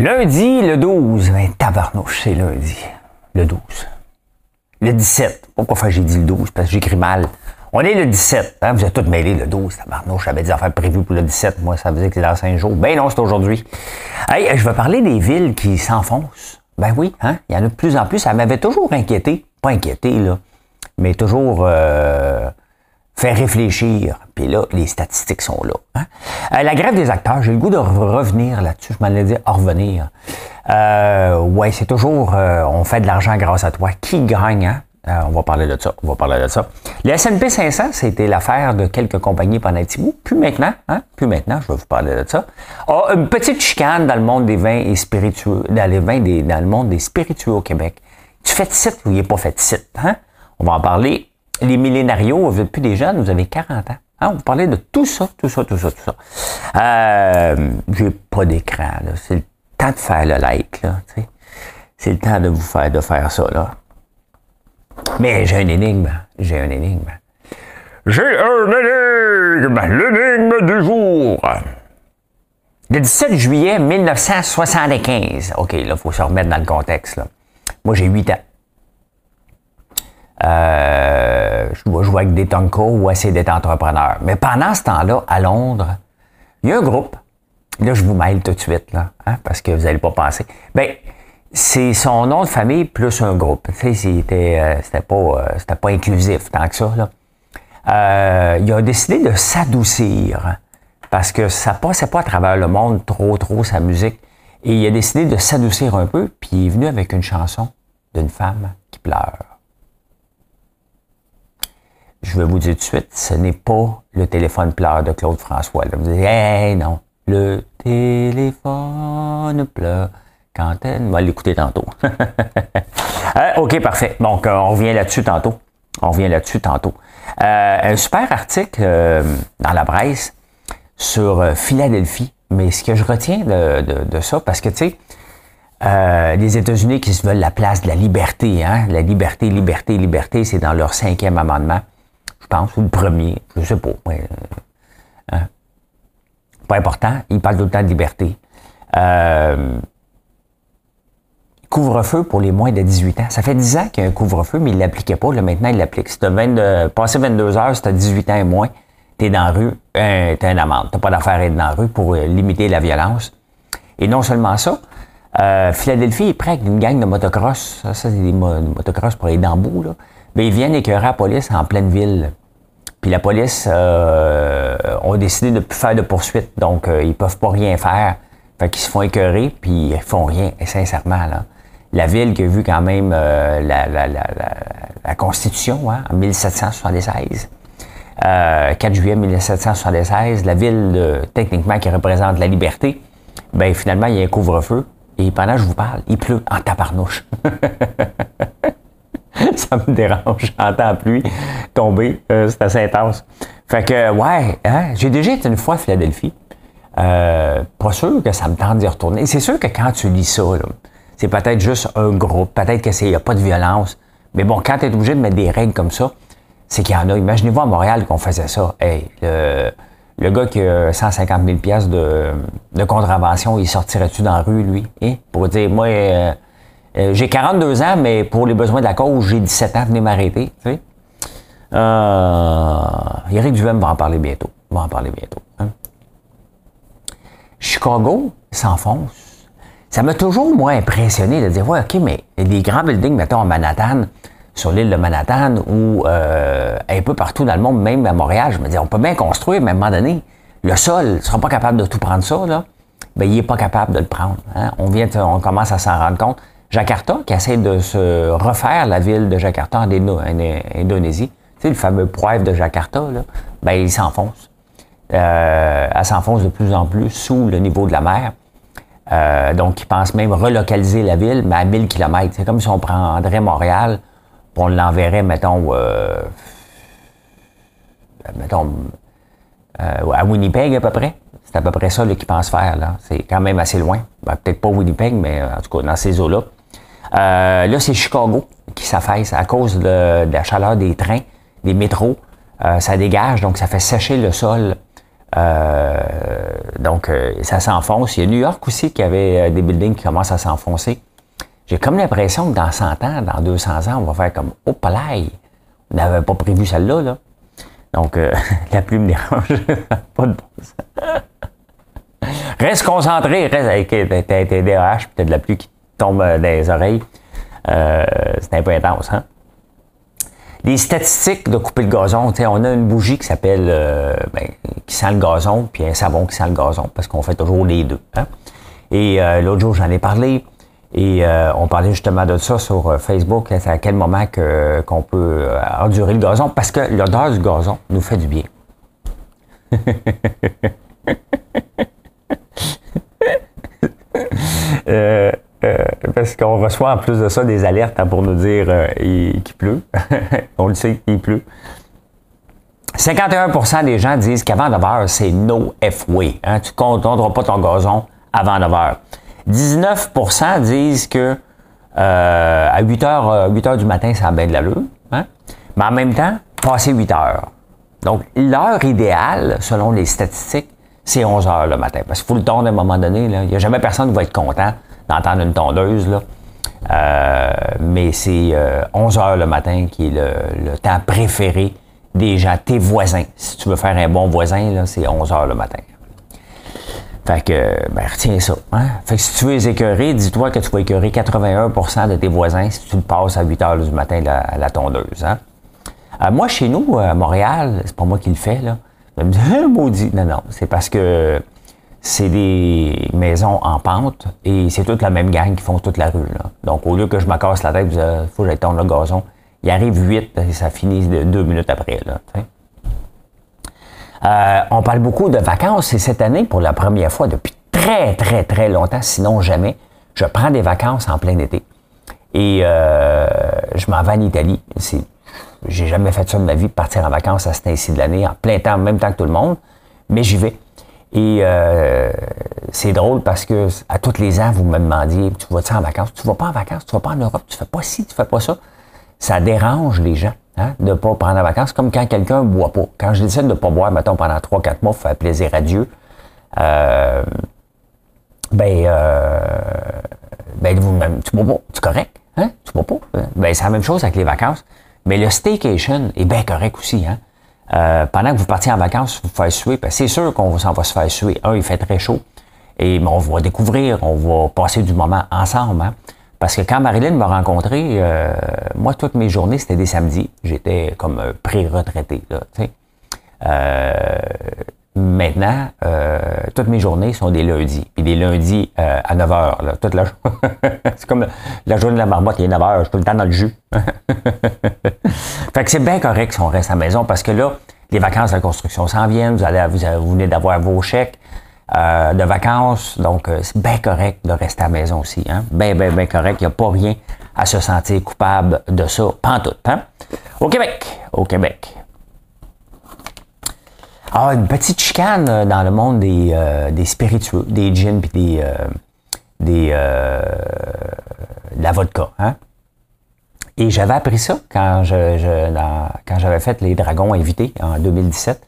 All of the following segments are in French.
Lundi, le 12. Ben, tabarnouche, c'est lundi. Le 12. Le 17. Pourquoi j'ai dit le 12? Parce que j'écris mal. On est le 17. Hein? Vous êtes tous mêlés le 12. Tabarnouche, j'avais des affaires prévues pour le 17. Moi, ça dire que c'est dans 5 jours. Ben non, c'est aujourd'hui. Hey, je vais parler des villes qui s'enfoncent. Ben oui, hein? Il y en a de plus en plus. Ça m'avait toujours inquiété. Pas inquiété, là. Mais toujours euh, fait réfléchir. Puis là, les statistiques sont là. Hein? Euh, la grève des acteurs, j'ai le goût de revenir là-dessus. Je m'en ai dit revenir. Euh, ouais, c'est toujours euh, on fait de l'argent grâce à toi. Qui gagne, hein? Euh, on va parler de ça. On va parler de ça. Le S&P 500, c'était l'affaire de quelques compagnies pendant un petit bout. Plus maintenant, hein? Plus maintenant, je vais vous parler de ça. Ah, une petite chicane dans le monde des vins et spiritueux, dans les vins des, dans le monde des spiritueux au Québec. Tu fais de site ou il n'est pas fait de site, hein? On va en parler les millénarios, vous n'êtes plus des jeunes, vous avez 40 ans. Hein, vous parlez de tout ça, tout ça, tout ça, tout ça. Euh, j'ai pas d'écran, là. C'est le temps de faire le like, là. C'est le temps de vous faire de faire ça, là. Mais j'ai un énigme. J'ai un énigme. J'ai un énigme. L'énigme du jour. Le 17 juillet 1975. OK, là, il faut se remettre dans le contexte. Moi, j'ai 8 ans. Euh, je vais jouer avec des Tonko ou essayer d'être entrepreneur. Mais pendant ce temps-là, à Londres, il y a un groupe. Là, je vous mêle tout de suite, là, hein, parce que vous n'allez pas penser. Ben, c'est son nom de famille plus un groupe. Tu sais, c'était, euh, c'était pas, euh, c'était pas inclusif tant que ça, il a décidé de s'adoucir parce que ça passait pas à travers le monde trop, trop sa musique. Et il a décidé de s'adoucir un peu, puis il est venu avec une chanson d'une femme qui pleure je vais vous dire tout de suite, ce n'est pas le téléphone pleure de Claude François. Vous dites, hey, non, le téléphone pleure quand. On va l'écouter tantôt. Euh, OK, parfait. Donc, euh, on revient là-dessus tantôt. On revient là-dessus tantôt. Euh, un super article dans la presse sur Philadelphie. Mais ce que je retiens de, ça, parce que, tu sais, les États-Unis qui se veulent la place de la liberté, hein? La liberté, liberté, liberté, c'est dans leur cinquième amendement pense, ou le premier, je sais pas. Euh, hein. Pas important, il parle tout le temps de liberté. Euh, couvre-feu pour les moins de 18 ans. Ça fait 10 ans qu'il y a un couvre-feu, mais il ne l'appliquait pas. Là, maintenant, il l'applique. Si tu as passé 22 heures, si tu as 18 ans et moins, tu es dans la rue, euh, tu as une amende. Tu pas d'affaire à être dans la rue pour euh, limiter la violence. Et non seulement ça, Philadelphie est prêt avec une gang de motocross. Ça, c'est des, motocross pour les dambous, là. Ils viennent écœurer la police en pleine ville. Puis la police euh, ont décidé de ne plus faire de poursuite, donc euh, ils peuvent pas rien faire. Fait qu'ils se font écœurer, puis ils font rien, et sincèrement. Là. La ville qui a vu quand même euh, la, la, la, la, Constitution hein, en 1776, 4 juillet 1776, la ville techniquement qui représente la liberté, ben finalement il y a un couvre-feu, et pendant que je vous parle, il pleut en taparnouche. ça me dérange. J'entends la pluie tomber. Euh, c'est assez intense. Fait que, ouais, hein, j'ai déjà été une fois à Philadelphie. Euh, pas sûr que ça me tente d'y retourner. C'est sûr que quand tu lis ça, c'est peut-être juste un groupe, peut-être qu'il n'y a pas de violence. Mais bon, quand tu es obligé de mettre des règles comme ça, c'est qu'il y en a. Imaginez-vous à Montréal qu'on faisait ça. Hey, le, gars qui a 150 000 pièces de, de contravention, il sortirait-tu dans la rue, lui? Hein? Pour dire, moi, euh, euh, j'ai 42 ans, mais pour les besoins de la cause, j'ai 17 ans, venez m'arrêter. Tu sais? euh, va en parler bientôt. Va en parler bientôt. Hein. Chicago s'enfonce. Ça m'a toujours, moins impressionné de dire, ouais, OK, mais les grands buildings, mettons, à Manhattan, sur l'île de Manhattan ou euh, un peu partout dans le monde, même à Montréal, je me dis, on peut bien construire, mais à un moment donné, le sol ne sera pas capable de tout prendre ça. Ben, il n'est pas capable de le prendre. Hein. On vient, on commence à s'en rendre compte. Jakarta, qui essaie de se refaire la ville de Jakarta en, Indonésie, tu sais, le fameux poivre de Jakarta, là, ben, il s'enfonce. Euh, elle s'enfonce de plus en plus sous le niveau de la mer. Euh, donc, ils pensent même relocaliser la ville, mais à 1000 km. C'est comme si on prendrait Montréal, puis on l'enverrait, mettons, euh, mettons euh, à Winnipeg à peu près. C'est à peu près ça qu'ils pensent faire. Là. C'est quand même assez loin. Ben, peut-être pas Winnipeg, mais en tout cas dans ces eaux-là. Euh, là, c'est Chicago qui s'affaisse à cause de, la chaleur des trains, des métros. Euh, ça dégage, donc ça fait sécher le sol donc, ça s'enfonce. Il y a New York aussi qui avait des buildings qui commencent à s'enfoncer. J'ai comme l'impression que dans 100 ans, dans 200 ans, on va faire comme « Oh, palais! On n'avait pas prévu celle-là, là. Donc, la pluie me dérange. pas de bon Reste concentré, reste avec tes DH, peut-être de la pluie qui tombe dans les oreilles. Euh, c'est un peu intense, hein? Les statistiques de couper le gazon, on a une bougie qui s'appelle euh, ben, qui sent le gazon, puis un savon qui sent le gazon, parce qu'on fait toujours les deux. Hein? Et euh, l'autre jour, j'en ai parlé, et on parlait justement de ça sur Facebook, c'est à quel moment qu'on peut endurer le gazon, parce que l'odeur du gazon nous fait du bien. euh, parce qu'on reçoit en plus de ça des alertes hein, pour nous dire euh, qu'il pleut. On le sait qu'il pleut. 51% des gens disent qu'avant 9 heures, c'est no F-way. Hein. Tu ne compteras pas ton gazon avant 9 heures. 19% disent que à 8 heures, 8 heures du matin, ça a bien de l'allure. Hein. Mais en même temps, passer 8 heures. Donc, l'heure idéale, selon les statistiques, c'est 11 heures le matin. Parce qu'il faut le tondre à un moment donné. Il n'y a jamais personne qui va être content d'entendre une tondeuse. Là. Euh, mais c'est 11 euh, heures le matin qui est le, temps préféré des gens, tes voisins. Si tu veux faire un bon voisin, c'est 11 heures le matin. Fait que, ben, retiens ça. Hein? Fait que si tu veux les écœurer, dis-toi que tu vas écœurer 81% de tes voisins si tu le passes à 8 heures du matin la, la tondeuse. Hein? Euh, moi, chez nous, à Montréal, c'est pas moi qui le fais, là. Je me dis, maudit. Non, non, c'est parce que c'est des maisons en pente et c'est toute la même gang qui font toute la rue. Donc, au lieu que je me casse la tête, il faut que j'aille tondre le gazon, il arrive huit et ça finit deux minutes après. Euh, on parle beaucoup de vacances et cette année, pour la première fois depuis très, très, très longtemps, sinon jamais, je prends des vacances en plein été. Et euh, je m'en vais en Italie. J'ai jamais fait ça de ma vie, partir en vacances à cet ainsi de l'année, en plein temps, en même temps que tout le monde, mais j'y vais. Et euh, c'est drôle parce que à tous les ans, vous me demandiez, tu vas-tu en vacances? Tu vas pas en vacances, tu vas pas en Europe, tu fais pas ci, tu fais pas ça. Ça dérange les gens hein, de pas prendre en vacances, comme quand quelqu'un boit pas. Quand je décide de pas boire, mettons, pendant 3-4 mois, faire plaisir à Dieu, euh, ben, euh, ben tu bois pas, tu correct, hein? Tu bois pas. Ben, c'est la même chose avec les vacances. Mais le staycation est bien correct aussi. Hein? Euh, pendant que vous partiez en vacances, vous faites suer, c'est sûr qu'on s'en va se faire suer. Un, il fait très chaud. Et on va découvrir, on va passer du moment ensemble. Hein? Parce que quand Marilyn m'a rencontré, euh, moi, toutes mes journées, c'était des samedis. J'étais comme pré-retraité. Euh, Maintenant, euh, toutes mes journées sont des lundis. Puis des lundis euh, à 9 h. Toute la c'est comme la journée de la marmotte, il est 9 h. Je peux le temps dans le jus. fait que c'est bien correct si on reste à la maison parce que là, les vacances de la construction s'en viennent. Vous venez d'avoir vos chèques euh, de vacances. Donc, c'est bien correct de rester à la maison aussi. Hein? Bien, bien, bien correct. Il n'y a pas rien à se sentir coupable de ça. Pas tout. Hein? Au Québec. Au Québec. Ah, une petite chicane euh, dans le monde des, euh, des spiritueux, des djinns puis des, euh, des de la vodka. Hein? Et j'avais appris ça quand je quand j'avais fait les Dragons invités en 2017.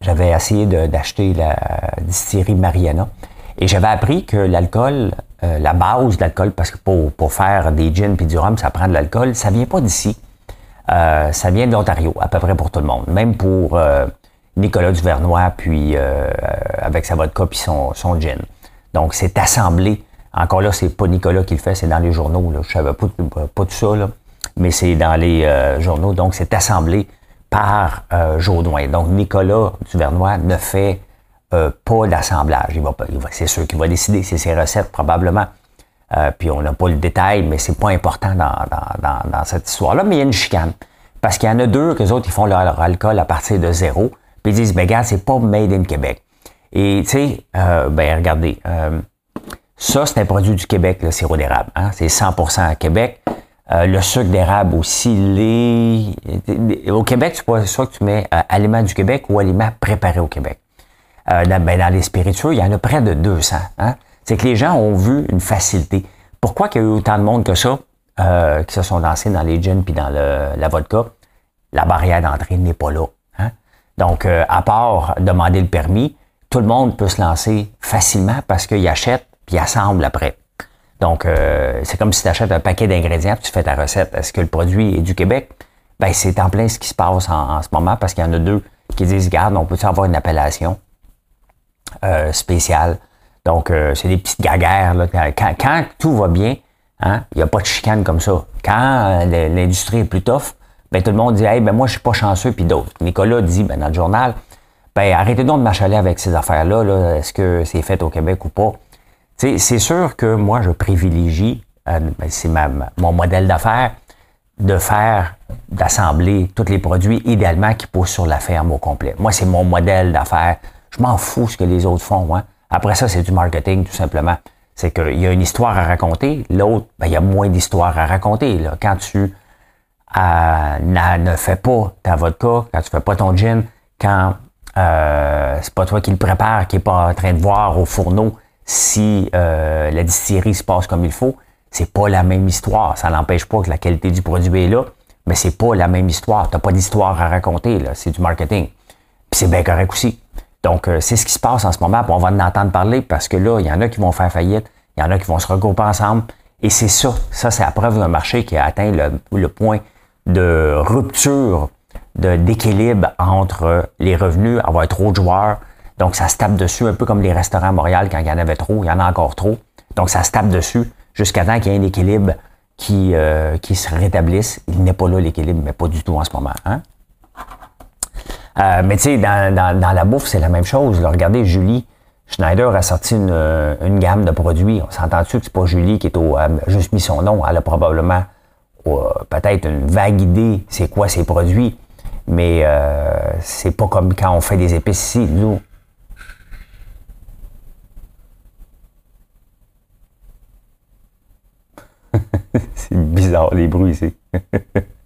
j'avais essayé d'acheter la distillerie Mariana. Et j'avais appris que l'alcool, la base de l'alcool, parce que pour, pour faire des gins puis du rhum, ça prend de l'alcool, ça vient pas d'ici. Euh, ça vient de l'Ontario, à peu près pour tout le monde. Même pour euh, Nicolas Duvernois, puis euh, avec sa vodka puis son, son gin. Donc, c'est assemblé. Encore là, c'est pas Nicolas qui le fait, c'est dans les journaux. Là. Je savais pas, pas tout ça, mais c'est dans les journaux. Donc, c'est assemblé par Jaudoin. Donc, Nicolas Duvernois ne fait pas d'assemblage. C'est sûr qu'il va décider, c'est ses recettes probablement. Euh, puis on n'a pas le détail, mais c'est pas important dans, cette histoire-là. Mais il y a une chicane. Parce qu'il y en a deux que autres, ils font leur, alcool à partir de zéro. Puis ils disent, ben regarde, c'est pas made in Québec. Et tu sais, euh, ben regardez, euh, ça c'est un produit du Québec, le sirop d'érable. Hein? C'est 100% à Québec. le sucre d'érable aussi, les... Au Québec, c'est pas soit que tu mets aliments du Québec ou aliments préparés au Québec. Dans, ben, dans les spiritueux, il y en a près de 200. Hein? C'est que les gens ont vu une facilité. Pourquoi qu'il y a eu autant de monde que ça euh, qui se sont lancés dans les gins puis dans le, la vodka? La barrière d'entrée n'est pas là. Hein? Donc, euh, à part demander le permis, tout le monde peut se lancer facilement parce qu'il achète puis il assemble après. Donc, euh, c'est comme si tu achètes un paquet d'ingrédients tu fais ta recette. Est-ce que le produit est du Québec? Ben, c'est en plein ce qui se passe en, ce moment parce qu'il y en a deux qui disent, regarde, on peut avoir une appellation spéciale. Donc, c'est des petites gaguères. Là. Quand, tout va bien, hein, il n'y a pas de chicane comme ça. Quand l'industrie est plus tough, ben, tout le monde dit Hey, ben moi, je suis pas chanceux, puis d'autres. Nicolas dit ben, dans le journal, ben arrêtez donc de m'achaler avec ces affaires-là. -là, est ce que c'est fait au Québec ou pas? C'est sûr que moi, je privilégie, euh, ben, c'est mon modèle d'affaires, de faire, d'assembler tous les produits idéalement qui poussent sur la ferme au complet. Moi, c'est mon modèle d'affaires. Je m'en fous ce que les autres font. Hein. Après ça, c'est du marketing, tout simplement. C'est qu'il y a une histoire à raconter. L'autre, ben, il y a moins d'histoire à raconter. Quand tu ne fais pas ta vodka, quand tu fais pas ton gin, quand euh, c'est pas toi qui le prépare, qui est pas en train de voir au fourneau si euh, la distillerie se passe comme il faut, c'est pas la même histoire. Ça n'empêche pas que la qualité du produit est là, mais c'est pas la même histoire. T'as pas d'histoire à raconter. C'est du marketing. Puis c'est bien correct aussi. Donc, euh, c'est ce qui se passe en ce moment, on va en entendre parler parce que là, il y en a qui vont faire faillite, il y en a qui vont se regrouper ensemble. Et c'est ça. Ça, c'est la preuve d'un marché qui a atteint le point de rupture d'équilibre entre les revenus, avoir trop de joueurs. Donc, ça se tape dessus, un peu comme les restaurants à Montréal, quand il y en avait trop, il y en a encore trop. Donc, ça se tape dessus jusqu'à temps qu'il y ait un équilibre qui, euh, qui se rétablisse. Il n'est pas là, l'équilibre, mais pas du tout en ce moment. Hein? Euh, mais tu sais, dans, la bouffe, c'est la même chose. regardez, Julie Schneider a sorti une, une gamme de produits. On s'entend-tu que c'est pas Julie qui est au, a juste mis son nom. Elle a probablement peut-être une vague idée c'est quoi ces produits, mais euh, c'est pas comme quand on fait des épices ici. Nous, c'est bizarre les bruits ici.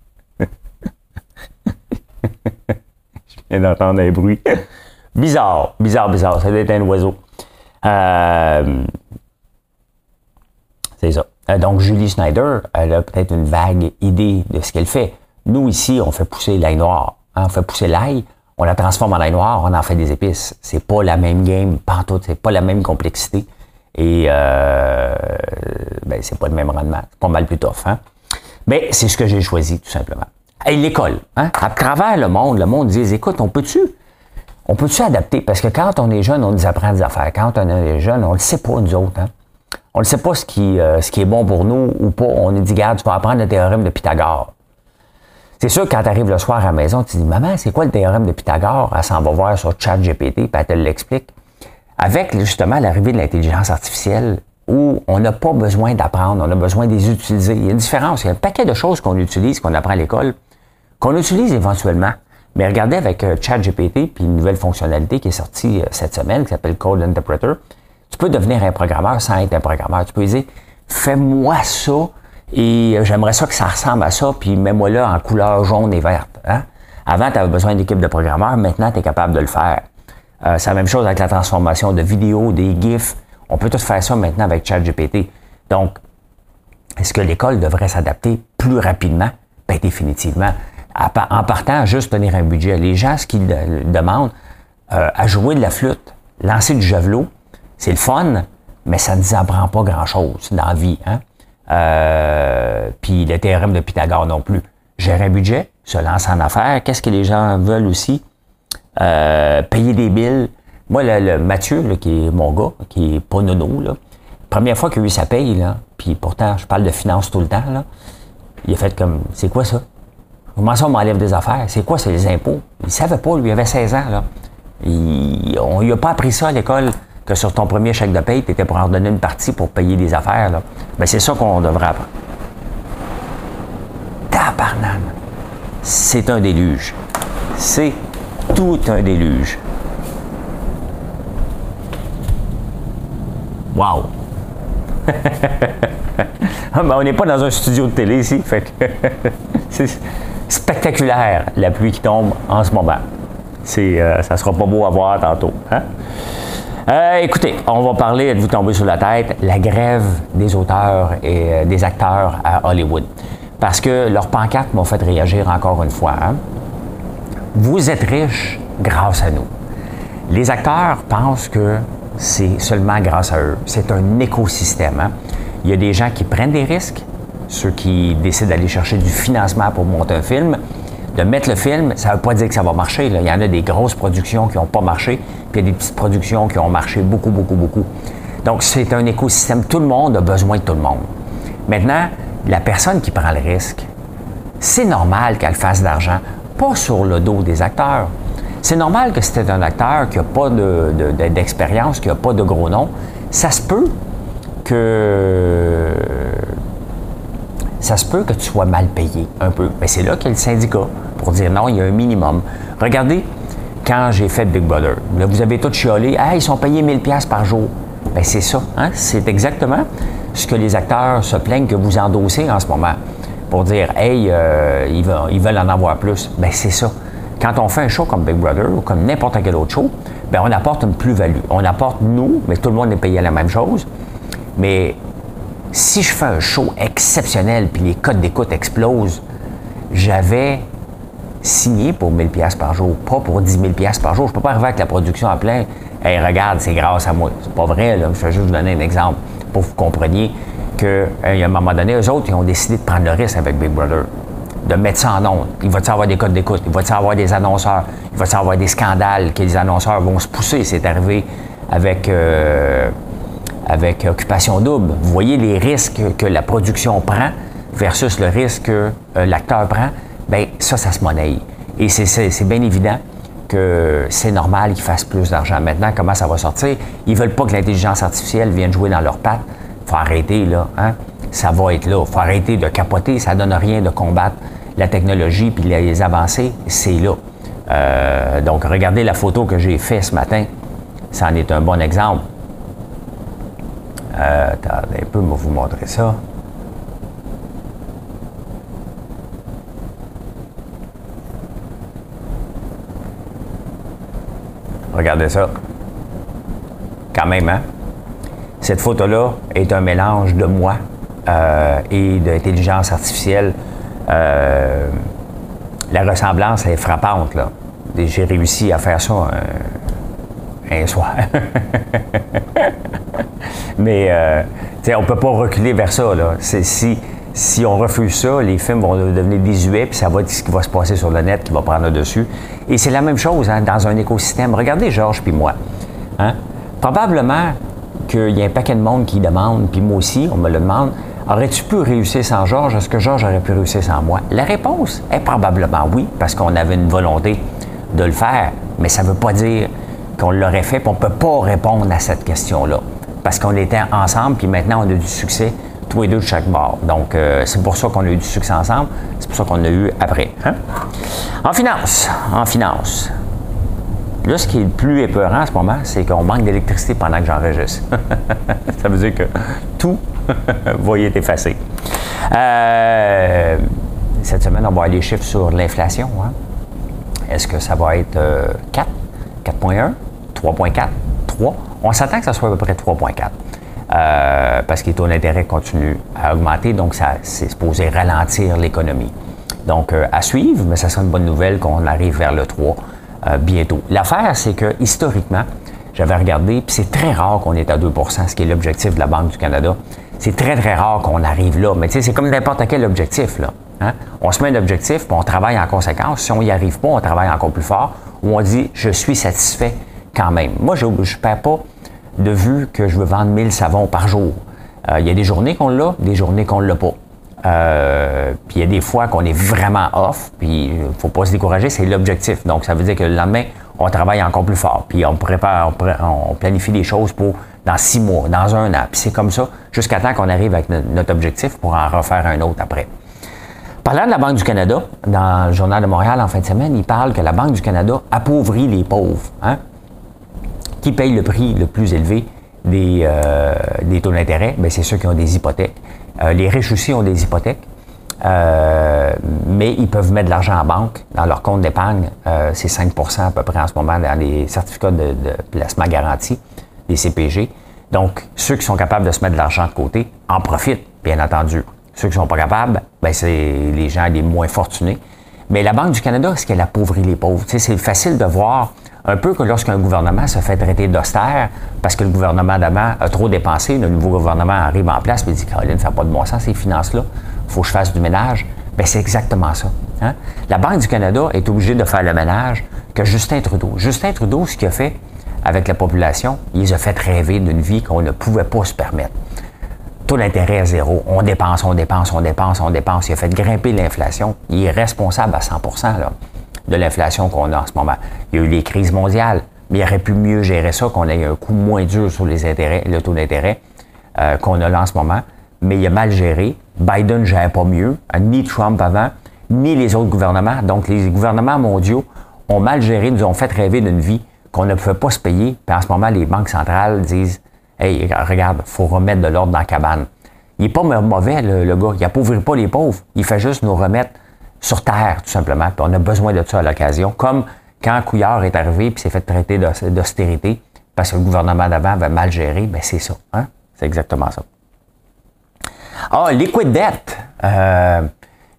d'entendre un bruit. bizarre, bizarre, bizarre. Ça doit être un oiseau. Euh, c'est ça. Euh, donc, Julie Schneider, elle a peut-être une vague idée de ce qu'elle fait. Nous, ici, on fait pousser l'ail noir. Hein, on fait pousser l'ail, on la transforme en ail noir, on en fait des épices. C'est pas la même game, pas tout, c'est pas la même complexité. Et euh, ben, c'est pas le même rendement. C'est pas mal plus tough. Hein? Mais c'est ce que j'ai choisi, tout simplement. Et l'école, hein? à travers le monde, le monde dit écoute, on peut-tu on peut-tu adapter? Parce que quand on est jeune, on nous apprend des affaires. Quand on est jeune, on le sait pas, nous autres. Hein? on ne sait pas ce qui, euh, ce qui est bon pour nous ou pas. On est dit, garde, tu vas apprendre le théorème de Pythagore. C'est sûr quand tu arrives le soir à la maison, tu dis, maman, c'est quoi le théorème de Pythagore? Elle s'en va voir sur ChatGPT, puis elle te l'explique. Avec justement l'arrivée de l'intelligence artificielle, où on n'a pas besoin d'apprendre, on a besoin de les utiliser. Il y a une différence. Il y a un paquet de choses qu'on utilise, qu'on apprend à l'école, qu'on utilise éventuellement. Mais regardez avec euh, ChatGPT, puis une nouvelle fonctionnalité qui est sortie euh, cette semaine, qui s'appelle Code Interpreter. Tu peux devenir un programmeur sans être un programmeur. Tu peux dire, fais-moi ça et j'aimerais ça que ça ressemble à ça, puis mets-moi là en couleur jaune et verte. Hein? Avant, tu avais besoin d'équipe de programmeurs, maintenant, tu es capable de le faire. Euh, c'est la même chose avec la transformation de vidéos, des GIFs. On peut tout faire ça maintenant avec ChatGPT. Donc, est-ce que l'école devrait s'adapter plus rapidement? Bien, définitivement. En partant, juste tenir un budget. Les gens, ce qu'ils demandent, euh, à jouer de la flûte, lancer du javelot, c'est le fun, mais ça ne nous apprend pas grand-chose dans la vie. Hein? Euh, puis le théorème de Pythagore non plus. Gérer un budget, se lancer en affaires. Qu'est-ce que les gens veulent aussi? Euh, payer des billes. Moi, le, Mathieu, qui est mon gars, qui est pas nono, là, première fois qu'il a eu sa paye, là, puis pourtant, je parle de finances tout le temps, là, il a fait comme, c'est quoi ça? Comment ça, on m'enlève des affaires? C'est quoi, c'est les impôts? Il savait pas, lui, il avait 16 ans, là. on lui a pas appris ça à l'école que sur ton premier chèque de paye, tu étais pour en donner une partie pour payer des affaires. Là. Ben, c'est ça qu'on devrait apprendre. Tabarnane. C'est un déluge. C'est tout un déluge. Wow! Ah, ben, on n'est pas dans un studio de télé ici, fait c'est spectaculaire la pluie qui tombe en ce moment. C'est, euh, ça sera pas beau à voir tantôt. Hein? Euh, écoutez, on va parler, êtes-vous tombé sur la tête, la grève des auteurs et euh, des acteurs à Hollywood. Parce que leur pancarte m'a fait réagir encore une fois. Hein? Vous êtes riche, grâce à nous. Les acteurs pensent que c'est seulement grâce à eux. C'est un écosystème. Hein? Il y a des gens qui prennent des risques, ceux qui décident d'aller chercher du financement pour monter un film. De mettre le film, ça ne veut pas dire que ça va marcher. Il y en a des grosses productions qui n'ont pas marché, puis il y a des petites productions qui ont marché beaucoup, beaucoup, beaucoup. Donc, c'est un écosystème. Tout le monde a besoin de tout le monde. Maintenant, la personne qui prend le risque, c'est normal qu'elle fasse de l'argent, pas sur le dos des acteurs. C'est normal que c'était un acteur qui n'a pas d'expérience, qui n'a pas de gros nom. Ça se peut que ça se peut que tu sois mal payé un peu. Mais c'est là a le syndicat pour dire non, il y a un minimum. Regardez, quand j'ai fait Big Brother, là, vous avez tout chiolé, ah, ils sont payés 1000$ par jour. Bien, c'est ça. Hein? C'est exactement ce que les acteurs se plaignent que vous endossez en ce moment pour dire, hey, euh, ils, veulent, en avoir plus. Bien, c'est ça. Quand on fait un show comme Big Brother ou comme n'importe quel autre show, bien, on apporte une plus-value. On apporte nous, mais tout le monde est payé la même chose. Mais si je fais un show exceptionnel puis les codes d'écoute explosent, j'avais signé pour 1000 pièces par jour, pas pour 10 000 pièces par jour. Je peux pas arriver avec la production à plein. Hey, regarde, c'est grâce à moi. C'est pas vrai. Je vais juste vous donner un exemple pour que vous compreniez qu'à un moment donné, eux autres, ils ont décidé de prendre le risque avec Big Brother de mettre ça en ondes. Il va y avoir des codes d'écoute, il va y avoir des annonceurs, il va y avoir des scandales que les annonceurs vont se pousser? C'est arrivé avec, euh, avec Occupation Double. Vous voyez les risques que la production prend versus le risque que euh, l'acteur prend. Bien, ça, ça se monnaie. Et c'est bien évident que c'est normal qu'ils fassent plus d'argent. Maintenant, comment ça va sortir? Ils veulent pas que l'intelligence artificielle vienne jouer dans leurs pattes. faut arrêter, là. Hein? Ça va être là. faut arrêter de capoter. Ça donne rien de combattre la technologie puis les avancées, c'est là. Euh, donc, regardez la photo que j'ai faite ce matin. Ça en est un bon exemple. Euh, attendez un peu, je vais vous montrer ça. Regardez ça. Quand même, hein? Cette photo-là est un mélange de moi euh, et d'intelligence artificielle euh, la ressemblance est frappante. Là. J'ai réussi à faire ça un, soir. Mais euh, on ne peut pas reculer vers ça. Là. Si, si on refuse ça, les films vont devenir désuets, puis ça va être ce qui va se passer sur le net qui va prendre le dessus. Et c'est la même chose hein, dans un écosystème. Regardez Georges puis moi. Hein. Probablement qu'il y a un paquet de monde qui demande, puis moi aussi, on me le demande, Aurais-tu pu réussir sans Georges? Est-ce que Georges aurait pu réussir sans moi? La réponse est probablement oui, parce qu'on avait une volonté de le faire, mais ça ne veut pas dire qu'on l'aurait fait, puis on ne peut pas répondre à cette question-là. Parce qu'on était ensemble, puis maintenant on a du succès, tous les deux de chaque bord. Donc, euh, c'est pour ça qu'on a eu du succès ensemble, c'est pour ça qu'on a eu après. Hein? En finance, en finance. Là, ce qui est le plus épeurant en ce moment, c'est qu'on manque d'électricité pendant que j'enregistre. ça veut dire que tout va y être effacé. Euh, cette semaine, on va avoir les chiffres sur l'inflation. Hein. Est-ce que ça va être 4, 4.1, 3.4, 3? On s'attend que ça soit à peu près 3.4. Euh, parce que les taux d'intérêt continuent à augmenter, donc ça c'est supposé ralentir l'économie. Donc, euh, à suivre, mais ça sera une bonne nouvelle qu'on arrive vers le 3 bientôt. L'affaire, c'est que historiquement, j'avais regardé, puis c'est très rare qu'on est à 2% ce qui est l'objectif de la Banque du Canada. C'est très, très rare qu'on arrive là. Mais tu sais, c'est comme n'importe quel objectif. Hein. On se met un objectif, puis on travaille en conséquence. Si on n'y arrive pas, on travaille encore plus fort, ou on dit je suis satisfait quand même. Moi, je ne perds pas de vue que je veux vendre 1000 savons par jour. Euh, il y a des journées qu'on l'a, des journées qu'on ne l'a pas. Euh, puis il y a des fois qu'on est vraiment off, puis il ne faut pas se décourager, c'est l'objectif. Donc, ça veut dire que le lendemain, on travaille encore plus fort, puis on prépare, on, planifie des choses pour dans six mois, dans un an. Puis c'est comme ça jusqu'à temps qu'on arrive avec notre objectif pour en refaire un autre après. Parlant de la Banque du Canada, dans le Journal de Montréal en fin de semaine, il parle que la Banque du Canada appauvrit les pauvres. Hein? Qui payent le prix le plus élevé des, euh, des taux d'intérêt? Ben, c'est ceux qui ont des hypothèques. Euh, les riches aussi ont des hypothèques. Euh, mais ils peuvent mettre de l'argent en banque dans leur compte d'épargne. c'est 5% à peu près en ce moment dans les certificats de, placement garanti, des CPG. Donc, ceux qui sont capables de se mettre de l'argent de côté en profitent, bien entendu. Ceux qui ne sont pas capables, ben, c'est les gens les moins fortunés. Mais la Banque du Canada, est-ce qu'elle appauvrit les pauvres? c'est facile de voir un peu que lorsqu'un gouvernement se fait traiter d'austère parce que le gouvernement d'avant a trop dépensé, le nouveau gouvernement arrive en place et dit Caroline, ça n'a pas de bon sens ces finances-là, il faut que je fasse du ménage. Bien, c'est exactement ça. Hein? La Banque du Canada est obligée de faire le ménage que Justin Trudeau. Justin Trudeau, ce qu'il a fait avec la population, il les a fait rêver d'une vie qu'on ne pouvait pas se permettre. Taux d'intérêt à zéro. On dépense, on dépense, on dépense, on dépense. Il a fait grimper l'inflation. Il est responsable à 100 là de l'inflation qu'on a en ce moment. Il y a eu les crises mondiales, mais il aurait pu mieux gérer ça, qu'on ait un coup moins dur sur les intérêts, le taux d'intérêt euh, qu'on a là en ce moment. Mais il a mal géré. Biden ne gère pas mieux, ni Trump avant, ni les autres gouvernements. Donc, les gouvernements mondiaux ont mal géré, nous ont fait rêver d'une vie qu'on ne pouvait pas se payer. Puis en ce moment, les banques centrales disent Hey, regarde, il faut remettre de l'ordre dans la cabane. Il n'est pas mauvais, le, le gars. Il n'appauvrit pas les pauvres. Il fait juste nous remettre sur terre, tout simplement. On a besoin de ça à l'occasion. Comme quand Couillard est arrivé puis s'est fait traiter d'austérité parce que le gouvernement d'avant avait mal géré, ben c'est ça. Hein? C'est exactement ça. Ah, Liquid Debt. Euh,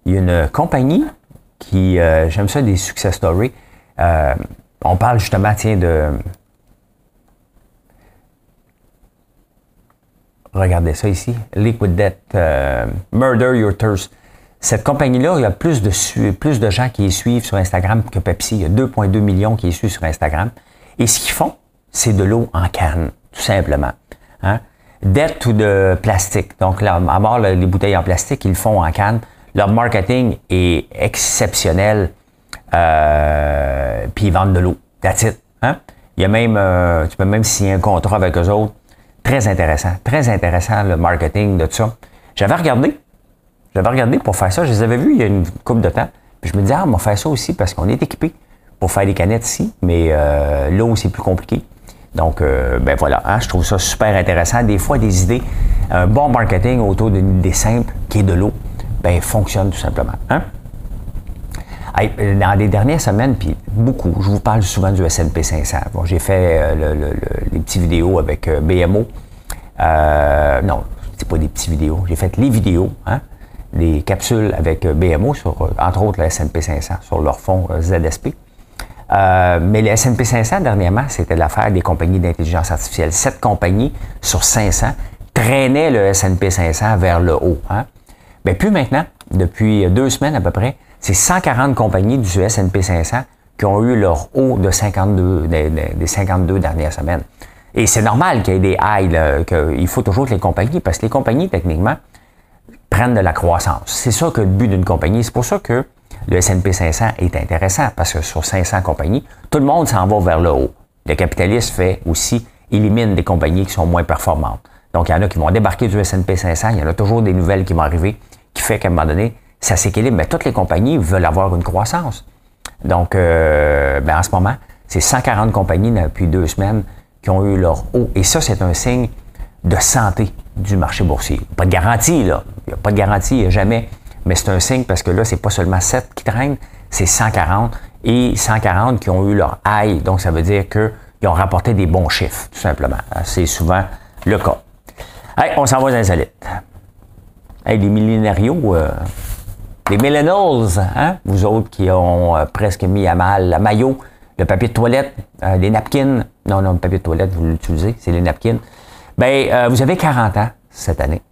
il y a une compagnie qui, euh, j'aime ça, des success stories. Euh, on parle justement, tiens, de... Regardez ça ici. Liquid Debt. Murder Your Thirst. Cette compagnie-là, il y a plus de, plus de gens qui les suivent sur Instagram que Pepsi. Il y a 2,2 millions qui les suivent sur Instagram. Et ce qu'ils font, c'est de l'eau en canne, tout simplement. Hein? Dette ou de plastique. Donc, là, à les bouteilles en plastique, ils le font en canne. Leur marketing est exceptionnel. Euh, puis ils vendent de l'eau. That's it. Hein? Il y a même, euh, tu peux même signer un contrat avec eux autres. Très intéressant. Très intéressant, le marketing de tout ça. J'avais regardé. J'avais regardé pour faire ça. Je les avais vus il y a une couple de temps. Puis je me disais, ah, on va faire ça aussi parce qu'on est équipé pour faire des canettes ici, mais euh, l'eau, c'est plus compliqué. Donc, euh, ben voilà, hein, je trouve ça super intéressant. Des fois, des idées, un bon marketing autour d'une idée simple qui est de l'eau, ben fonctionne tout simplement. Hein? dans les dernières semaines, puis beaucoup, je vous parle souvent du S&P 500. Bon, j'ai fait euh, les petites vidéos avec BMO. non, c'est pas des petites vidéos. J'ai fait les vidéos, hein? Des capsules avec euh, BMO, sur, euh, entre autres le S&P 500, sur leur fonds euh, ZSP. mais le S&P 500, dernièrement, c'était l'affaire des compagnies d'intelligence artificielle. Sept compagnies sur 500 traînaient le S&P 500 vers le haut. Hein? Puis maintenant, depuis deux semaines à peu près, c'est 140 compagnies du S&P 500 qui ont eu leur haut de 52, des, 52 dernières semaines. Et c'est normal qu'il y ait des highs, qu'il faut toujours que les compagnies, parce que les compagnies, techniquement, prennent de la croissance. C'est ça que le but d'une compagnie. C'est pour ça que le S&P 500 est intéressant parce que sur 500 compagnies, tout le monde s'en va vers le haut. Le capitaliste fait aussi élimine des compagnies qui sont moins performantes. Donc, il y en a qui vont débarquer du S&P 500, il y en a toujours des nouvelles qui vont arriver, qui fait qu'à un moment donné, ça s'équilibre. Mais toutes les compagnies veulent avoir une croissance. Donc, euh, ben en ce moment, c'est 140 compagnies depuis deux semaines qui ont eu leur haut. Et ça, c'est un signe de santé du marché boursier. Pas de garantie, là. Il n'y a pas de garantie, jamais. Mais c'est un signe parce que là, c'est pas seulement 7 qui traînent, c'est 140. Et 140 qui ont eu leur high. Donc, ça veut dire qu'ils ont rapporté des bons chiffres, tout simplement. C'est souvent le cas. Hey, on s'en va aux insolites. Hey, les millénarios, euh, les millennials, hein? vous autres qui ont euh, presque mis à mal la maillot, le papier de toilette, euh, les napkins. Non, non, le papier de toilette, vous l'utilisez, c'est les napkins. Ben, euh, vous avez 40 ans cette année.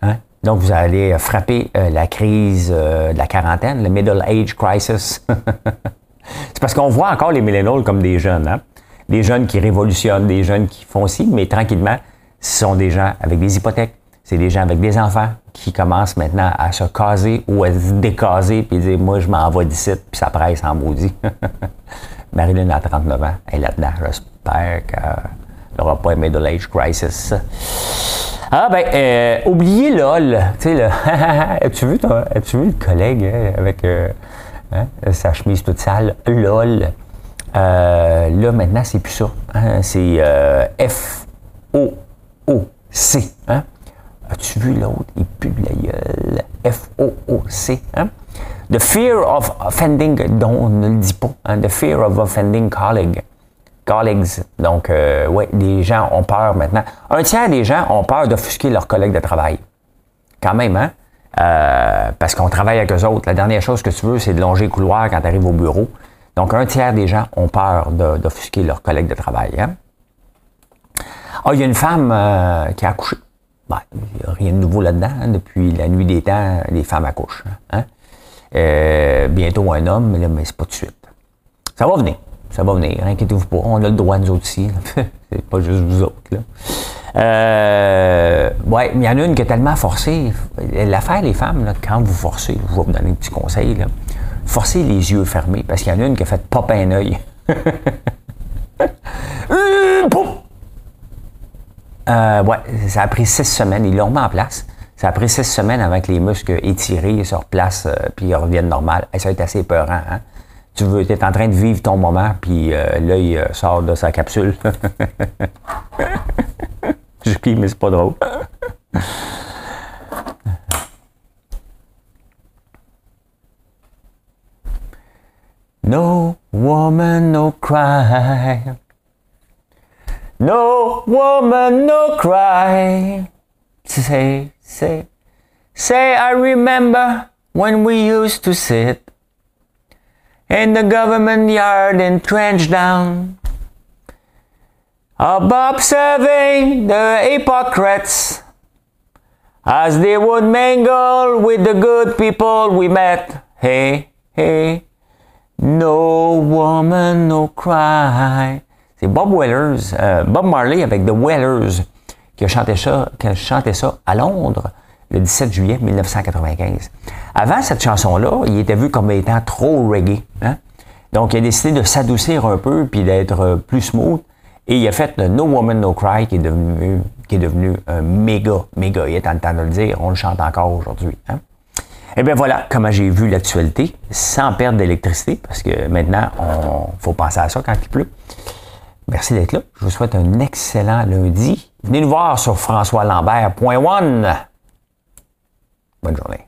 Hein? Donc, vous allez frapper euh, la crise euh, de la quarantaine, le middle age crisis. c'est parce qu'on voit encore les millennials comme des jeunes, hein? Des jeunes qui révolutionnent, des jeunes qui font ci, mais tranquillement, ce sont des gens avec des hypothèques, c'est des gens avec des enfants qui commencent maintenant à se caser ou à se décaser puis dire moi je m'en vais d'ici puis ça presse en maudit. Marilyn a 39 ans, elle est là-dedans. J'espère que n'aura pas un middle age crisis. Ah ben, euh, oubliez LOL. Tu sais, as-tu vu, as-tu vu le collègue hein, avec euh, hein, sa chemise toute sale? LOL. Euh, là, maintenant, c'est plus ça. Hein, c'est F-O-O-C. As-tu vu l'autre? Il pue de la gueule. F-O-O-C. The fear of offending, dont on ne le dit pas. The fear of offending colleague colleagues. Donc, euh, oui, les gens ont peur maintenant. Un tiers des gens ont peur d'offusquer leurs collègues de travail. Quand même, hein? Euh, parce qu'on travaille avec eux autres. La dernière chose que tu veux, c'est de longer le couloir quand tu arrives au bureau. Donc, un tiers des gens ont peur d'offusquer leurs collègues de travail. Hein? Ah, il y a une femme euh, qui a accouché. Ben, rien de nouveau là-dedans. Hein. Depuis la nuit des temps, les femmes accouchent. Hein? Bientôt un homme, mais, mais c'est pas tout de suite. Ça va venir. Ça va venir. Inquiétez-vous pas. On a le droit, nous autres aussi. c'est pas juste vous autres. Euh, ouais, mais il y en a une qui est tellement forcée. L'affaire, les femmes, quand vous forcez, je vais vous donner un petit conseil, forcez les yeux fermés, parce qu'il y en a une qui a fait pop un œil. euh, ouais, ça a pris six semaines. Ils l'ont remis en place. Ça a pris six semaines avant que les muscles étirés se replacent euh, puis ils reviennent normal. Et ça a été assez peurant. Hein? Tu veux, es en train de vivre ton moment, puis euh, l'œil euh, sort de sa capsule. Je crie, mais c'est pas drôle. No woman, no cry. No woman, no cry. Say, say, say, I remember when we used to sit in the government yard and trench down observing the hypocrites as they would mingle with the good people we met. Hey, hey, no woman, no cry. C'est Bob Wellers, euh, Bob Marley avec The Wellers qui a qui a chanté ça à Londres le 17 juillet 1995. Avant cette chanson-là, il était vu comme étant trop reggae. Hein? Donc, il a décidé de s'adoucir un peu puis d'être plus smooth. Et il a fait le No Woman No Cry qui est devenu, qui est devenu un méga, méga hit, en temps de le dire. On le chante encore aujourd'hui. Hein? Et eh bien voilà comment j'ai vu l'actualité, sans perdre d'électricité, parce que maintenant, on faut penser à ça quand il pleut. Merci d'être là. Je vous souhaite un excellent lundi. Venez nous voir sur françoislambert.one. Bonne journée.